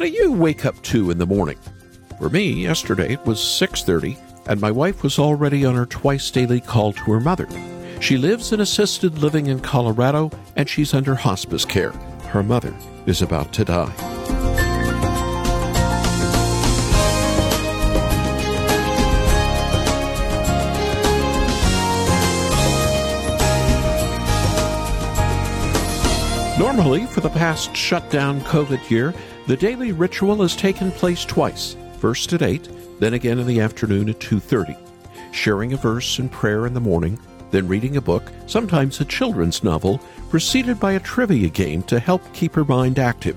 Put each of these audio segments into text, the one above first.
What do you wake up to in the morning? For me, yesterday it was 6:30 and my wife was already on her twice daily call to her mother. She lives in assisted living in Colorado and she's under hospice care. Her mother is about to die. Normally, for the past shutdown COVID year, the daily ritual has taken place twice, first at 8, then again in the afternoon at 2:30. Sharing a verse and prayer in the morning, then reading a book, sometimes a children's novel, preceded by a trivia game to help keep her mind active.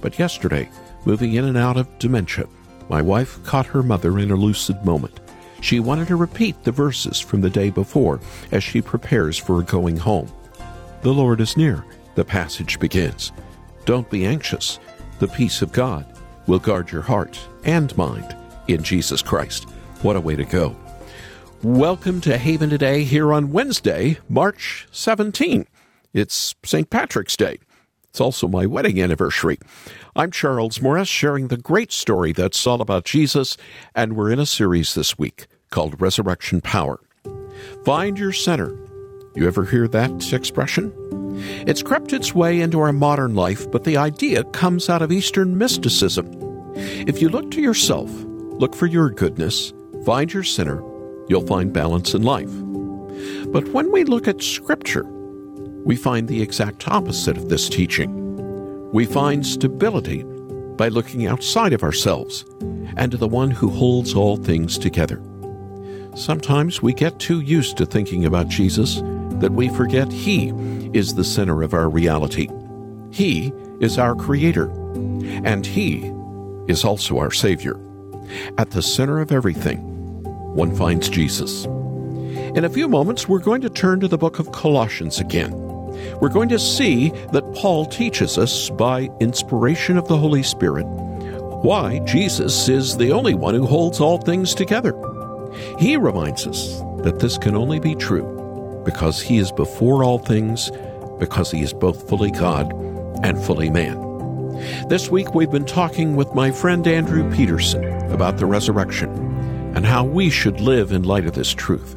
But yesterday, moving in and out of dementia, my wife caught her mother in a lucid moment. She wanted to repeat the verses from the day before as she prepares for going home. The Lord is near the passage begins. Don't be anxious. The peace of God will guard your heart and mind in Jesus Christ. What a way to go. Welcome to Haven Today here on Wednesday, March 17. It's St. Patrick's Day. It's also my wedding anniversary. I'm Charles Morris, sharing the great story that's all about Jesus, and we're in a series this week called Resurrection Power. Find your center. You ever hear that expression? It's crept its way into our modern life, but the idea comes out of Eastern mysticism. If you look to yourself, look for your goodness, find your center, you'll find balance in life. But when we look at Scripture, we find the exact opposite of this teaching. We find stability by looking outside of ourselves and to the one who holds all things together. Sometimes we get too used to thinking about Jesus that we forget He is the center of our reality. He is our Creator, and He is also our Savior. At the center of everything, one finds Jesus. In a few moments, we're going to turn to the book of Colossians again. We're going to see that Paul teaches us, by inspiration of the Holy Spirit, why Jesus is the only one who holds all things together. He reminds us that this can only be true because he is before all things, because he is both fully God and fully man. This week we've been talking with my friend Andrew Peterson about the resurrection and how we should live in light of this truth.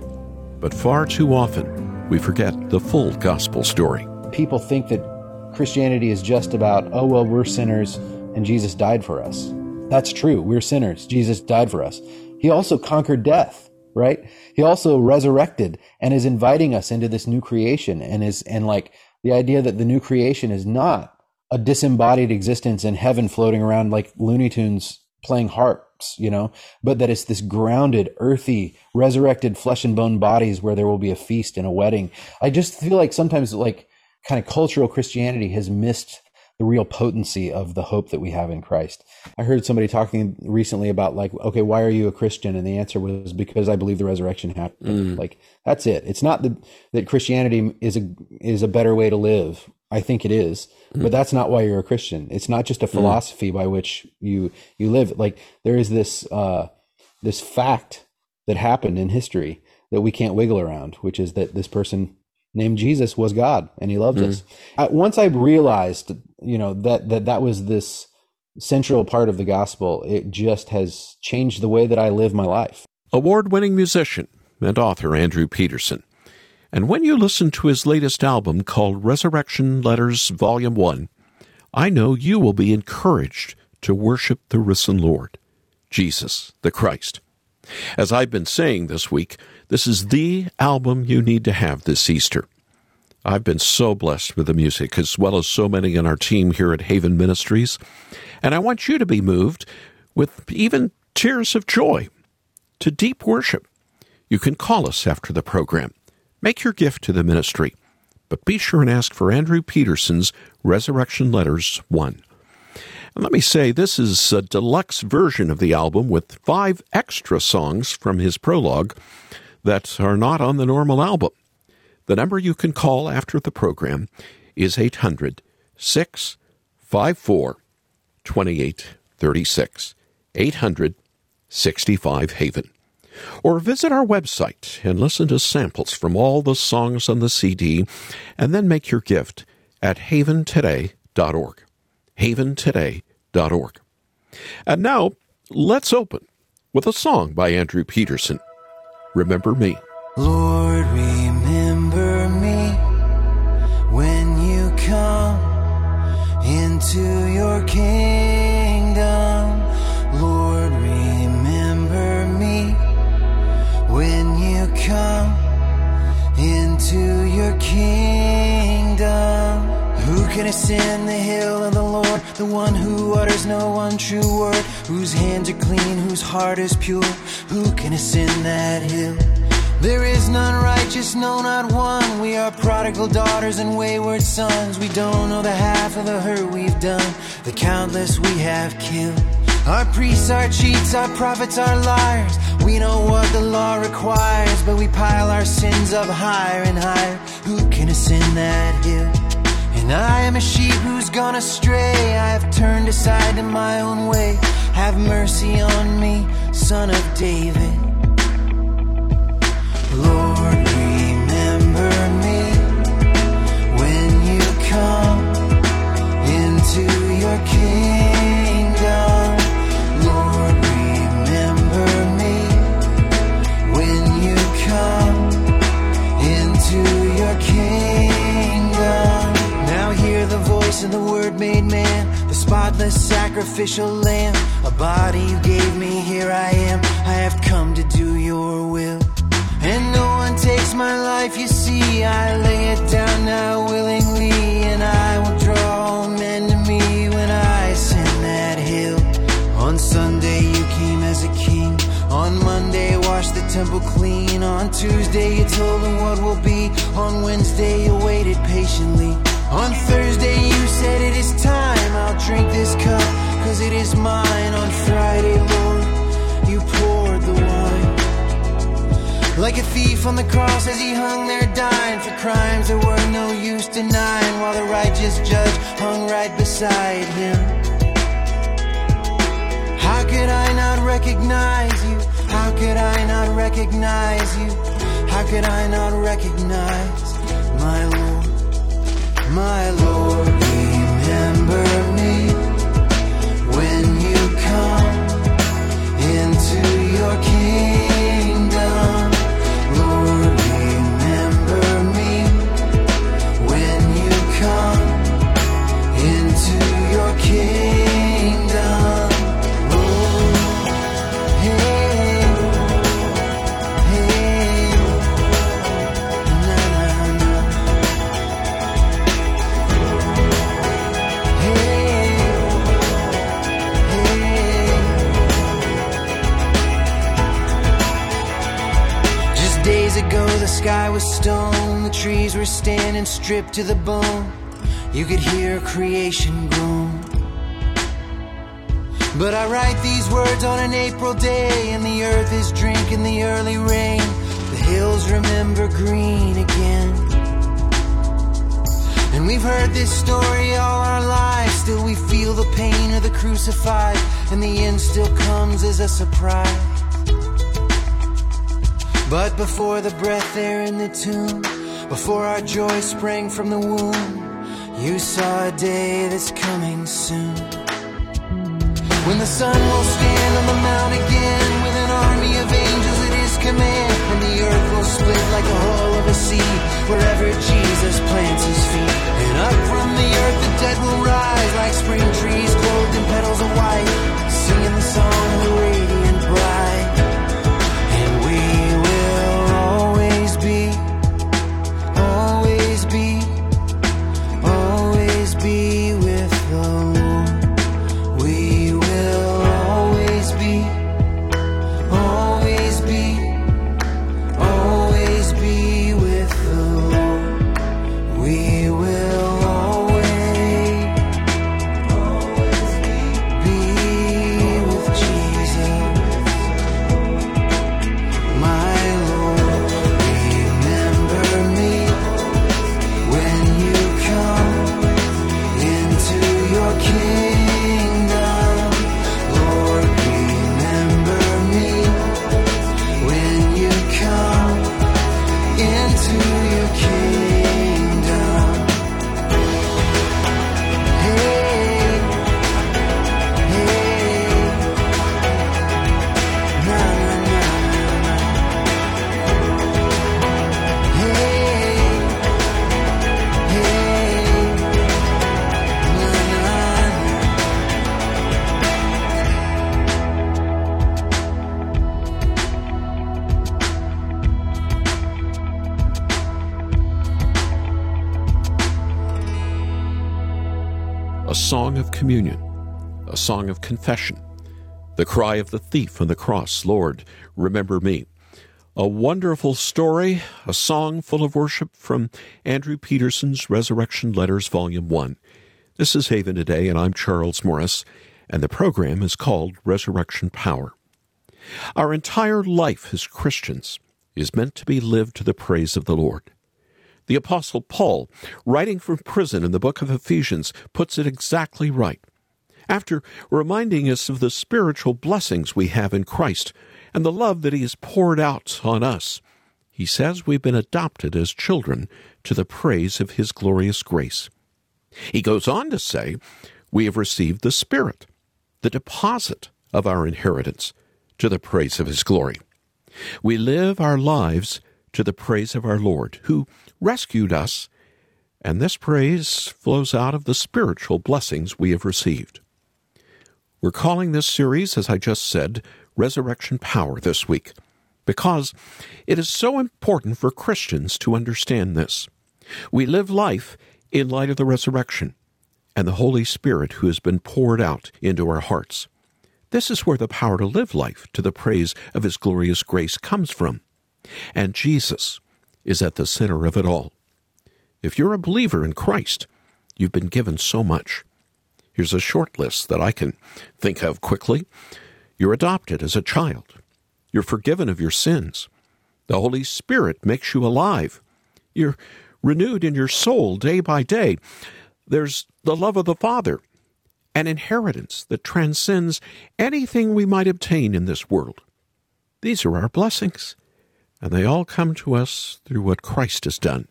But far too often we forget the full gospel story. People think that Christianity is just about, oh, well, we're sinners and Jesus died for us. That's true. We're sinners. Jesus died for us. He also conquered death right? He also resurrected and is inviting us into this new creation and is, and like the idea that the new creation is not a disembodied existence in heaven floating around like Looney Tunes playing harps, you know, but that it's this grounded, earthy, resurrected flesh and bone bodies where there will be a feast and a wedding. I just feel like sometimes like kind of cultural Christianity has missed the real potency of the hope that we have in Christ. I heard somebody talking recently about like, okay, why are you a Christian? And the answer was because I believe the resurrection happened. Mm. Like that's it. It's not that that Christianity is a is a better way to live. I think it is, mm. but that's not why you're a Christian. It's not just a mm. philosophy mm. by which you you live. Like there is this uh, this fact that happened in history that we can't wiggle around, which is that this person named Jesus was God and he loved mm. us. I, once I realized, you know, that, that that was this central part of the gospel, it just has changed the way that I live my life. Award winning musician and author Andrew Peterson. And when you listen to his latest album called Resurrection Letters Volume 1, I know you will be encouraged to worship the risen Lord, Jesus the Christ. As I've been saying this week, this is the album you need to have this Easter. I've been so blessed with the music, as well as so many in our team here at Haven Ministries, and I want you to be moved with even tears of joy to deep worship. You can call us after the program. Make your gift to the ministry, but be sure and ask for Andrew Peterson's Resurrection Letters 1. And let me say, this is a deluxe version of the album with five extra songs from his prologue that are not on the normal album. The number you can call after the program is 800 654 2836. 800 65 Haven. Or visit our website and listen to samples from all the songs on the CD, and then make your gift at haventoday.org. Haventoday.org. And now, let's open with a song by Andrew Peterson Remember Me. Lord, into your kingdom. Lord, remember me when you come into your kingdom. Who can ascend the hill of the Lord? The one who utters no untrue word, whose hands are clean, whose heart is pure. Who can ascend that hill? There is none righteous, no, not one. We are prodigal daughters and wayward sons. We don't know the half of the hurt we've done, the countless we have killed. Our priests are cheats, our prophets are liars. We know what the law requires, but we pile our sins up higher and higher. Who can ascend that hill? And I am a sheep who's gone astray. I have turned aside to my own way. Have mercy on me, son of David. Hear the voice of the Word made man, the spotless sacrificial lamb. A body you gave me, here I am. I have come to do your will. And no one takes my life, you see. I lay it down now willingly, and I will clean. On Tuesday, you told them what will be. On Wednesday, you waited patiently. On Thursday, you said it is time. I'll drink this cup, cause it is mine. On Friday, Lord, you poured the wine. Like a thief on the cross as he hung there dying for crimes that were no use denying while the righteous judge hung right beside him. How could I not recognize you? How could I not recognize you? How could I not recognize my Lord? My Lord, remember me when you come into your kingdom. To the bone. You could hear creation groan. But I write these words on an April day, and the earth is drinking the early rain. The hills remember green again. And we've heard this story all our lives. Still, we feel the pain of the crucified, and the end still comes as a surprise. But before the breath there in the tomb, before our joy sprang from the womb, you saw a day that's coming soon. When the sun will stand on the mount again with an army of angels at his command, and the earth will split like a hull of a sea wherever Jesus plants his feet. And up from the earth the dead will rise like spring trees clothed in petals of white, singing the song of the radiant communion, a song of confession, the cry of the thief on the cross, Lord, remember me. A wonderful story, a song full of worship from Andrew Peterson's Resurrection Letters, Volume 1. This is Haven Today, and I'm Charles Morris, and the program is called Resurrection Power. Our entire life as Christians is meant to be lived to the praise of the Lord. The Apostle Paul, writing from prison in the book of Ephesians, puts it exactly right. After reminding us of the spiritual blessings we have in Christ and the love that He has poured out on us, he says we've been adopted as children to the praise of His glorious grace. He goes on to say, We have received the Spirit, the deposit of our inheritance, to the praise of His glory. We live our lives to the praise of our Lord, who rescued us, and this praise flows out of the spiritual blessings we have received. We're calling this series, as I just said, Resurrection Power this week, because it is so important for Christians to understand this. We live life in light of the resurrection and the Holy Spirit who has been poured out into our hearts. This is where the power to live life to the praise of His glorious grace comes from. And Jesus is at the center of it all. If you're a believer in Christ, you've been given so much. Here's a short list that I can think of quickly. You're adopted as a child. You're forgiven of your sins. The Holy Spirit makes you alive. You're renewed in your soul day by day. There's the love of the Father, an inheritance that transcends anything we might obtain in this world. These are our blessings, and they all come to us through what Christ has done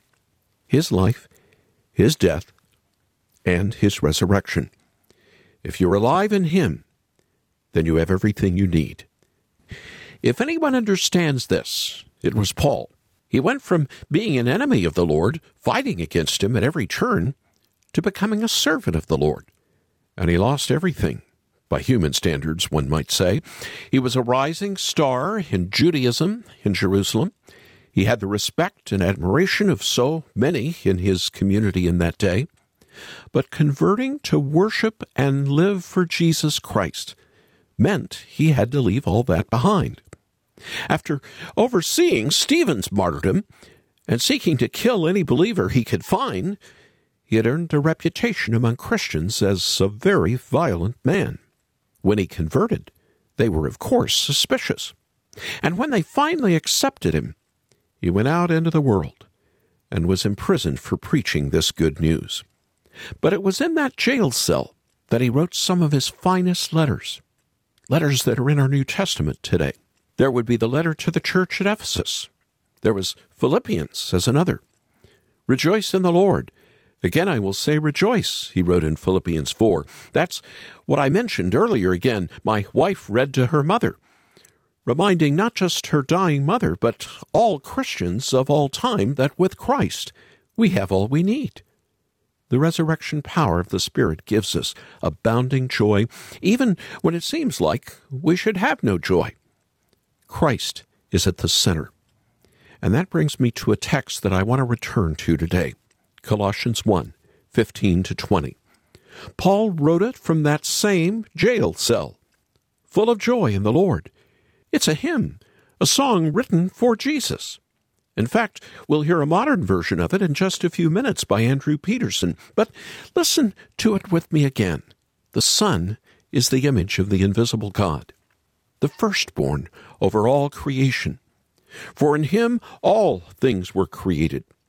His life, His death, and His resurrection. If you're alive in Him, then you have everything you need. If anyone understands this, it was Paul. He went from being an enemy of the Lord, fighting against him at every turn, to becoming a servant of the Lord. And he lost everything, by human standards, one might say. He was a rising star in Judaism in Jerusalem. He had the respect and admiration of so many in his community in that day. But converting to worship and live for Jesus Christ meant he had to leave all that behind. After overseeing Stephen's martyrdom and seeking to kill any believer he could find, he had earned a reputation among Christians as a very violent man. When he converted, they were, of course, suspicious. And when they finally accepted him, he went out into the world and was imprisoned for preaching this good news. But it was in that jail cell that he wrote some of his finest letters, letters that are in our New Testament today. There would be the letter to the church at Ephesus. There was Philippians as another. Rejoice in the Lord. Again, I will say rejoice, he wrote in Philippians 4. That's what I mentioned earlier again. My wife read to her mother, reminding not just her dying mother, but all Christians of all time that with Christ we have all we need. The resurrection power of the Spirit gives us abounding joy, even when it seems like we should have no joy. Christ is at the center. And that brings me to a text that I want to return to today Colossians 1 15 to 20. Paul wrote it from that same jail cell, full of joy in the Lord. It's a hymn, a song written for Jesus. In fact, we'll hear a modern version of it in just a few minutes by Andrew Peterson, but listen to it with me again. The Son is the image of the invisible God the firstborn over all creation. For in him all things were created,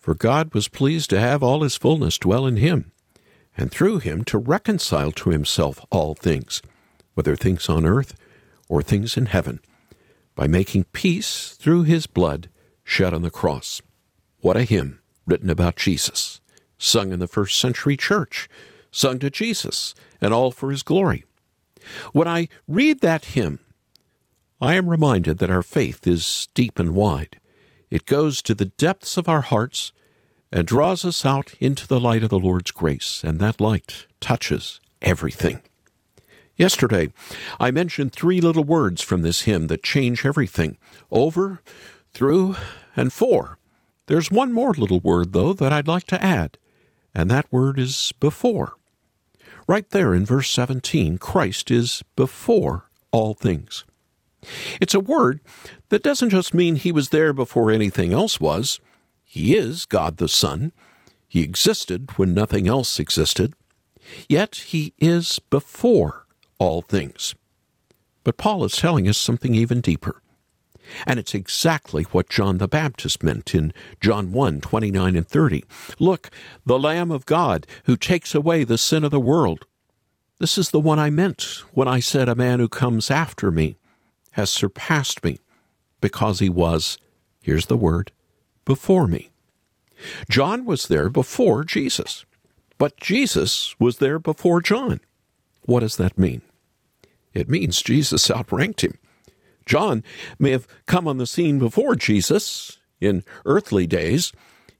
For God was pleased to have all his fullness dwell in him, and through him to reconcile to himself all things, whether things on earth or things in heaven, by making peace through his blood shed on the cross. What a hymn written about Jesus, sung in the first century church, sung to Jesus, and all for his glory. When I read that hymn, I am reminded that our faith is deep and wide. It goes to the depths of our hearts and draws us out into the light of the Lord's grace, and that light touches everything. Yesterday, I mentioned three little words from this hymn that change everything over, through, and for. There's one more little word, though, that I'd like to add, and that word is before. Right there in verse 17, Christ is before all things. It's a word that doesn't just mean he was there before anything else was. He is God the Son. He existed when nothing else existed. Yet he is before all things. But Paul is telling us something even deeper. And it's exactly what John the Baptist meant in John 1 29 and 30. Look, the Lamb of God who takes away the sin of the world. This is the one I meant when I said, A man who comes after me has surpassed me because he was, here's the word, before me. John was there before Jesus, but Jesus was there before John. What does that mean? It means Jesus outranked him. John may have come on the scene before Jesus in earthly days.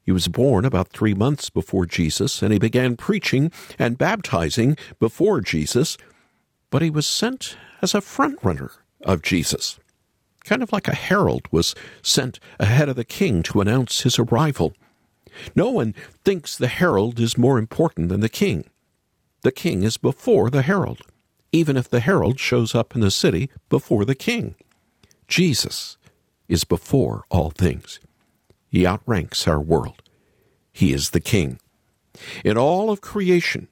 He was born about three months before Jesus, and he began preaching and baptizing before Jesus, but he was sent as a front runner of Jesus. Kind of like a herald was sent ahead of the king to announce his arrival. No one thinks the herald is more important than the king. The king is before the herald, even if the herald shows up in the city before the king. Jesus is before all things. He outranks our world. He is the king. In all of creation,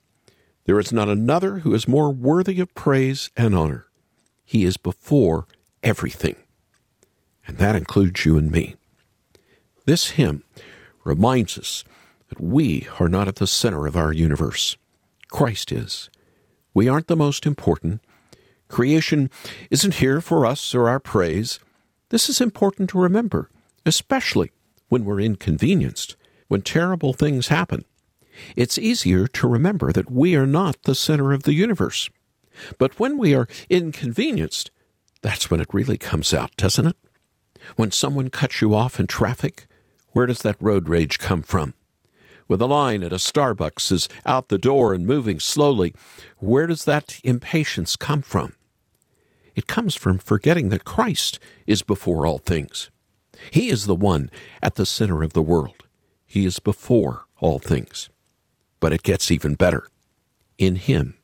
there is not another who is more worthy of praise and honor. He is before everything. And that includes you and me. This hymn reminds us that we are not at the center of our universe. Christ is. We aren't the most important. Creation isn't here for us or our praise. This is important to remember, especially when we're inconvenienced, when terrible things happen. It's easier to remember that we are not the center of the universe. But when we are inconvenienced, that's when it really comes out, doesn't it? When someone cuts you off in traffic, where does that road rage come from? When the line at a Starbucks is out the door and moving slowly, where does that impatience come from? It comes from forgetting that Christ is before all things. He is the one at the center of the world. He is before all things. But it gets even better. In Him,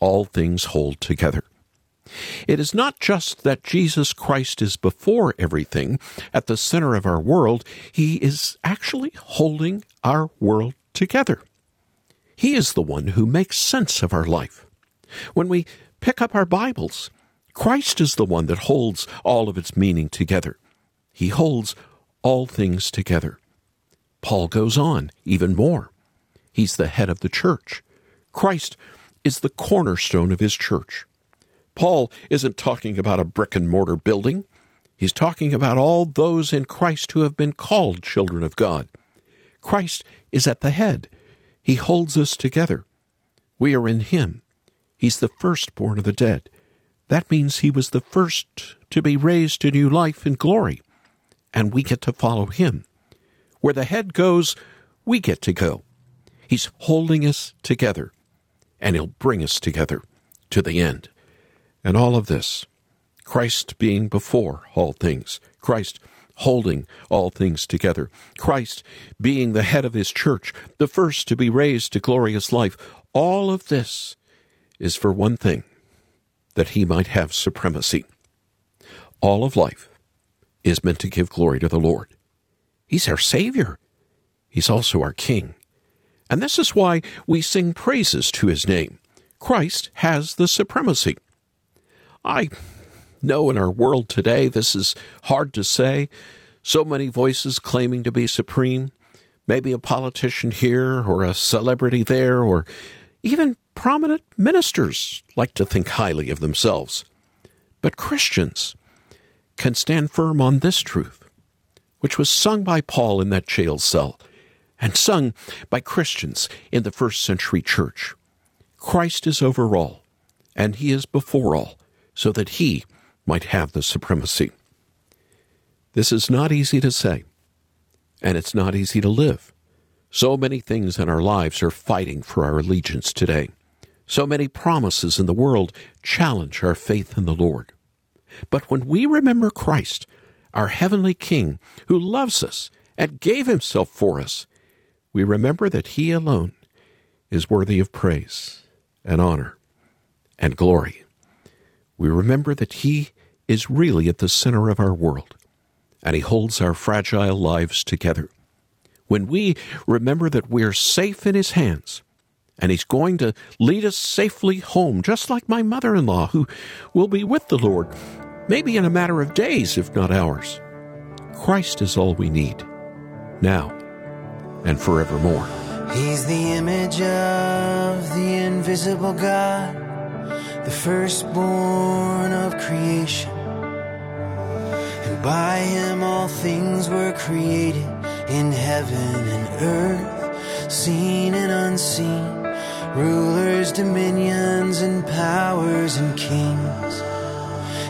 all things hold together. It is not just that Jesus Christ is before everything, at the center of our world, He is actually holding our world together. He is the one who makes sense of our life. When we pick up our Bibles, Christ is the one that holds all of its meaning together. He holds all things together. Paul goes on even more. He's the head of the church. Christ is the cornerstone of his church. Paul isn't talking about a brick and mortar building. He's talking about all those in Christ who have been called children of God. Christ is at the head. He holds us together. We are in Him. He's the firstborn of the dead. That means He was the first to be raised to new life and glory. And we get to follow Him. Where the head goes, we get to go. He's holding us together and He'll bring us together to the end. And all of this, Christ being before all things, Christ holding all things together, Christ being the head of His church, the first to be raised to glorious life, all of this is for one thing that He might have supremacy. All of life is meant to give glory to the Lord. He's our Savior. He's also our King. And this is why we sing praises to his name. Christ has the supremacy. I know in our world today this is hard to say. So many voices claiming to be supreme. Maybe a politician here or a celebrity there, or even prominent ministers like to think highly of themselves. But Christians can stand firm on this truth, which was sung by Paul in that jail cell and sung by Christians in the first century church. Christ is over all, and he is before all, so that he might have the supremacy. This is not easy to say, and it's not easy to live. So many things in our lives are fighting for our allegiance today. So many promises in the world challenge our faith in the Lord. But when we remember Christ, our heavenly King, who loves us and gave himself for us, we remember that he alone is worthy of praise and honor and glory. We remember that he is really at the center of our world, and he holds our fragile lives together. When we remember that we're safe in his hands, and he's going to lead us safely home, just like my mother in law, who will be with the Lord, maybe in a matter of days, if not hours. Christ is all we need, now and forevermore. He's the image of the invisible God, the firstborn of creation. And by him all things were created in heaven and earth, seen and unseen, rulers, dominions, and powers and kings.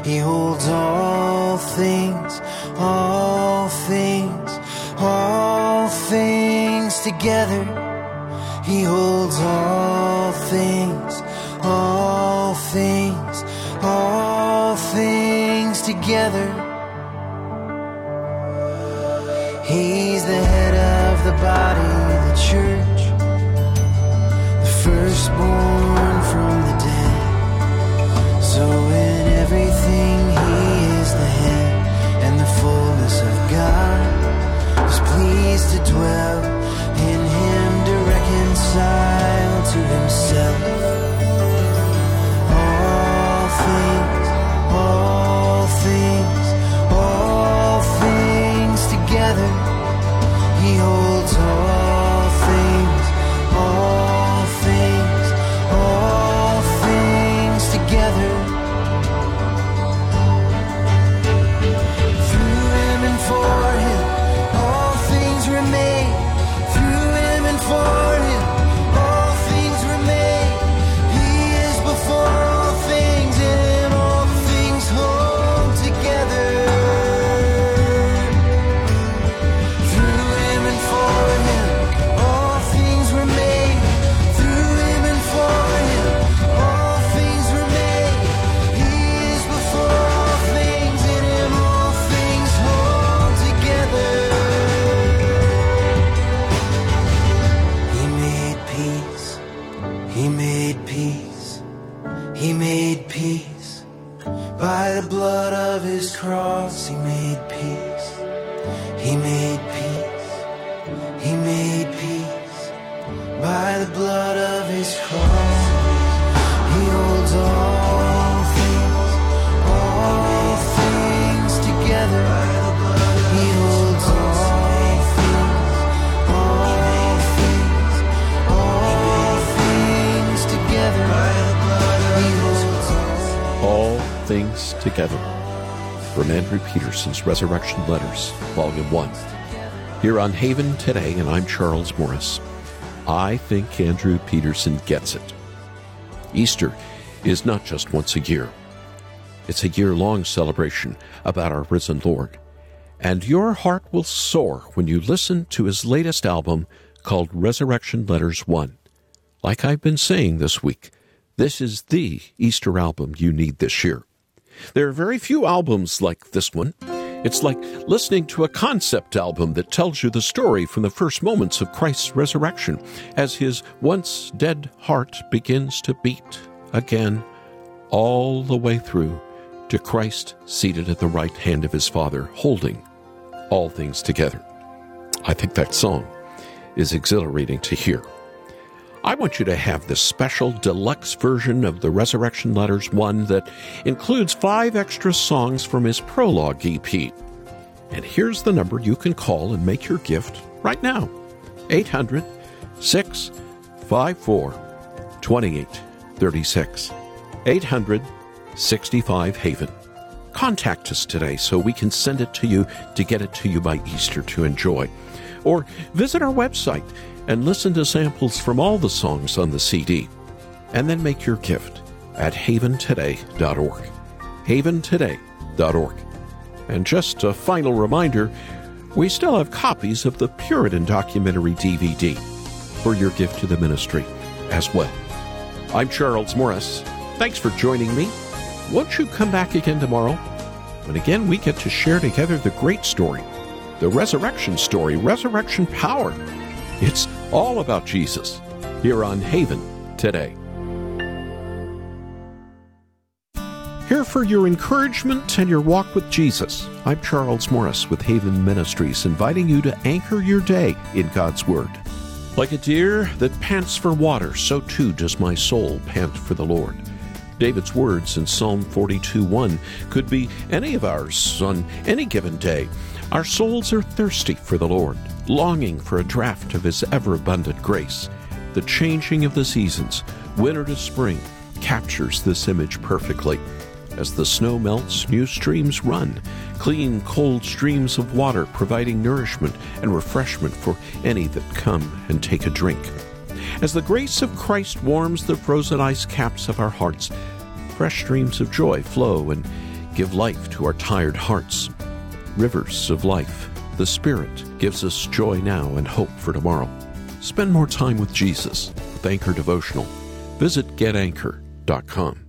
He holds all things, all things, all things together. He holds all things, all things, all things together. He's the head of the body, the church, the firstborn from the dead. So in everything, he is the head, and the fullness of God is pleased to dwell reconcile He made peace. By the blood of his cross, he holds all things, all things together. He holds all things, all things, all things together. All Things Together from Andrew Peterson's Resurrection Letters, Volume 1. Here on Haven today, and I'm Charles Morris. I think Andrew Peterson gets it. Easter is not just once a year, it's a year long celebration about our risen Lord. And your heart will soar when you listen to his latest album called Resurrection Letters 1. Like I've been saying this week, this is the Easter album you need this year. There are very few albums like this one. It's like listening to a concept album that tells you the story from the first moments of Christ's resurrection as his once dead heart begins to beat again all the way through to Christ seated at the right hand of his Father, holding all things together. I think that song is exhilarating to hear. I want you to have this special deluxe version of the Resurrection Letters 1 that includes five extra songs from his prologue EP. And here's the number you can call and make your gift right now 800 654 2836. 800 65 Haven. Contact us today so we can send it to you to get it to you by Easter to enjoy. Or visit our website and listen to samples from all the songs on the CD. And then make your gift. at haventoday.org. Haventoday.org. And just a final reminder we still have copies of the Puritan documentary DVD for your gift to the ministry as well. I'm Charles Morris. Thanks for joining me. Won't you come back again tomorrow? When again we get to share together the great story, the resurrection story, resurrection power. It's all about Jesus here on Haven today. Here for your encouragement and your walk with Jesus. I'm Charles Morris with Haven Ministries, inviting you to anchor your day in God's Word. Like a deer that pants for water, so too does my soul pant for the Lord. David's words in Psalm 42:1 could be any of ours on any given day. Our souls are thirsty for the Lord, longing for a draught of His ever abundant grace. The changing of the seasons, winter to spring, captures this image perfectly. As the snow melts, new streams run, clean, cold streams of water providing nourishment and refreshment for any that come and take a drink. As the grace of Christ warms the frozen ice caps of our hearts, fresh streams of joy flow and give life to our tired hearts. Rivers of life, the Spirit gives us joy now and hope for tomorrow. Spend more time with Jesus with Anchor Devotional. Visit getanchor.com.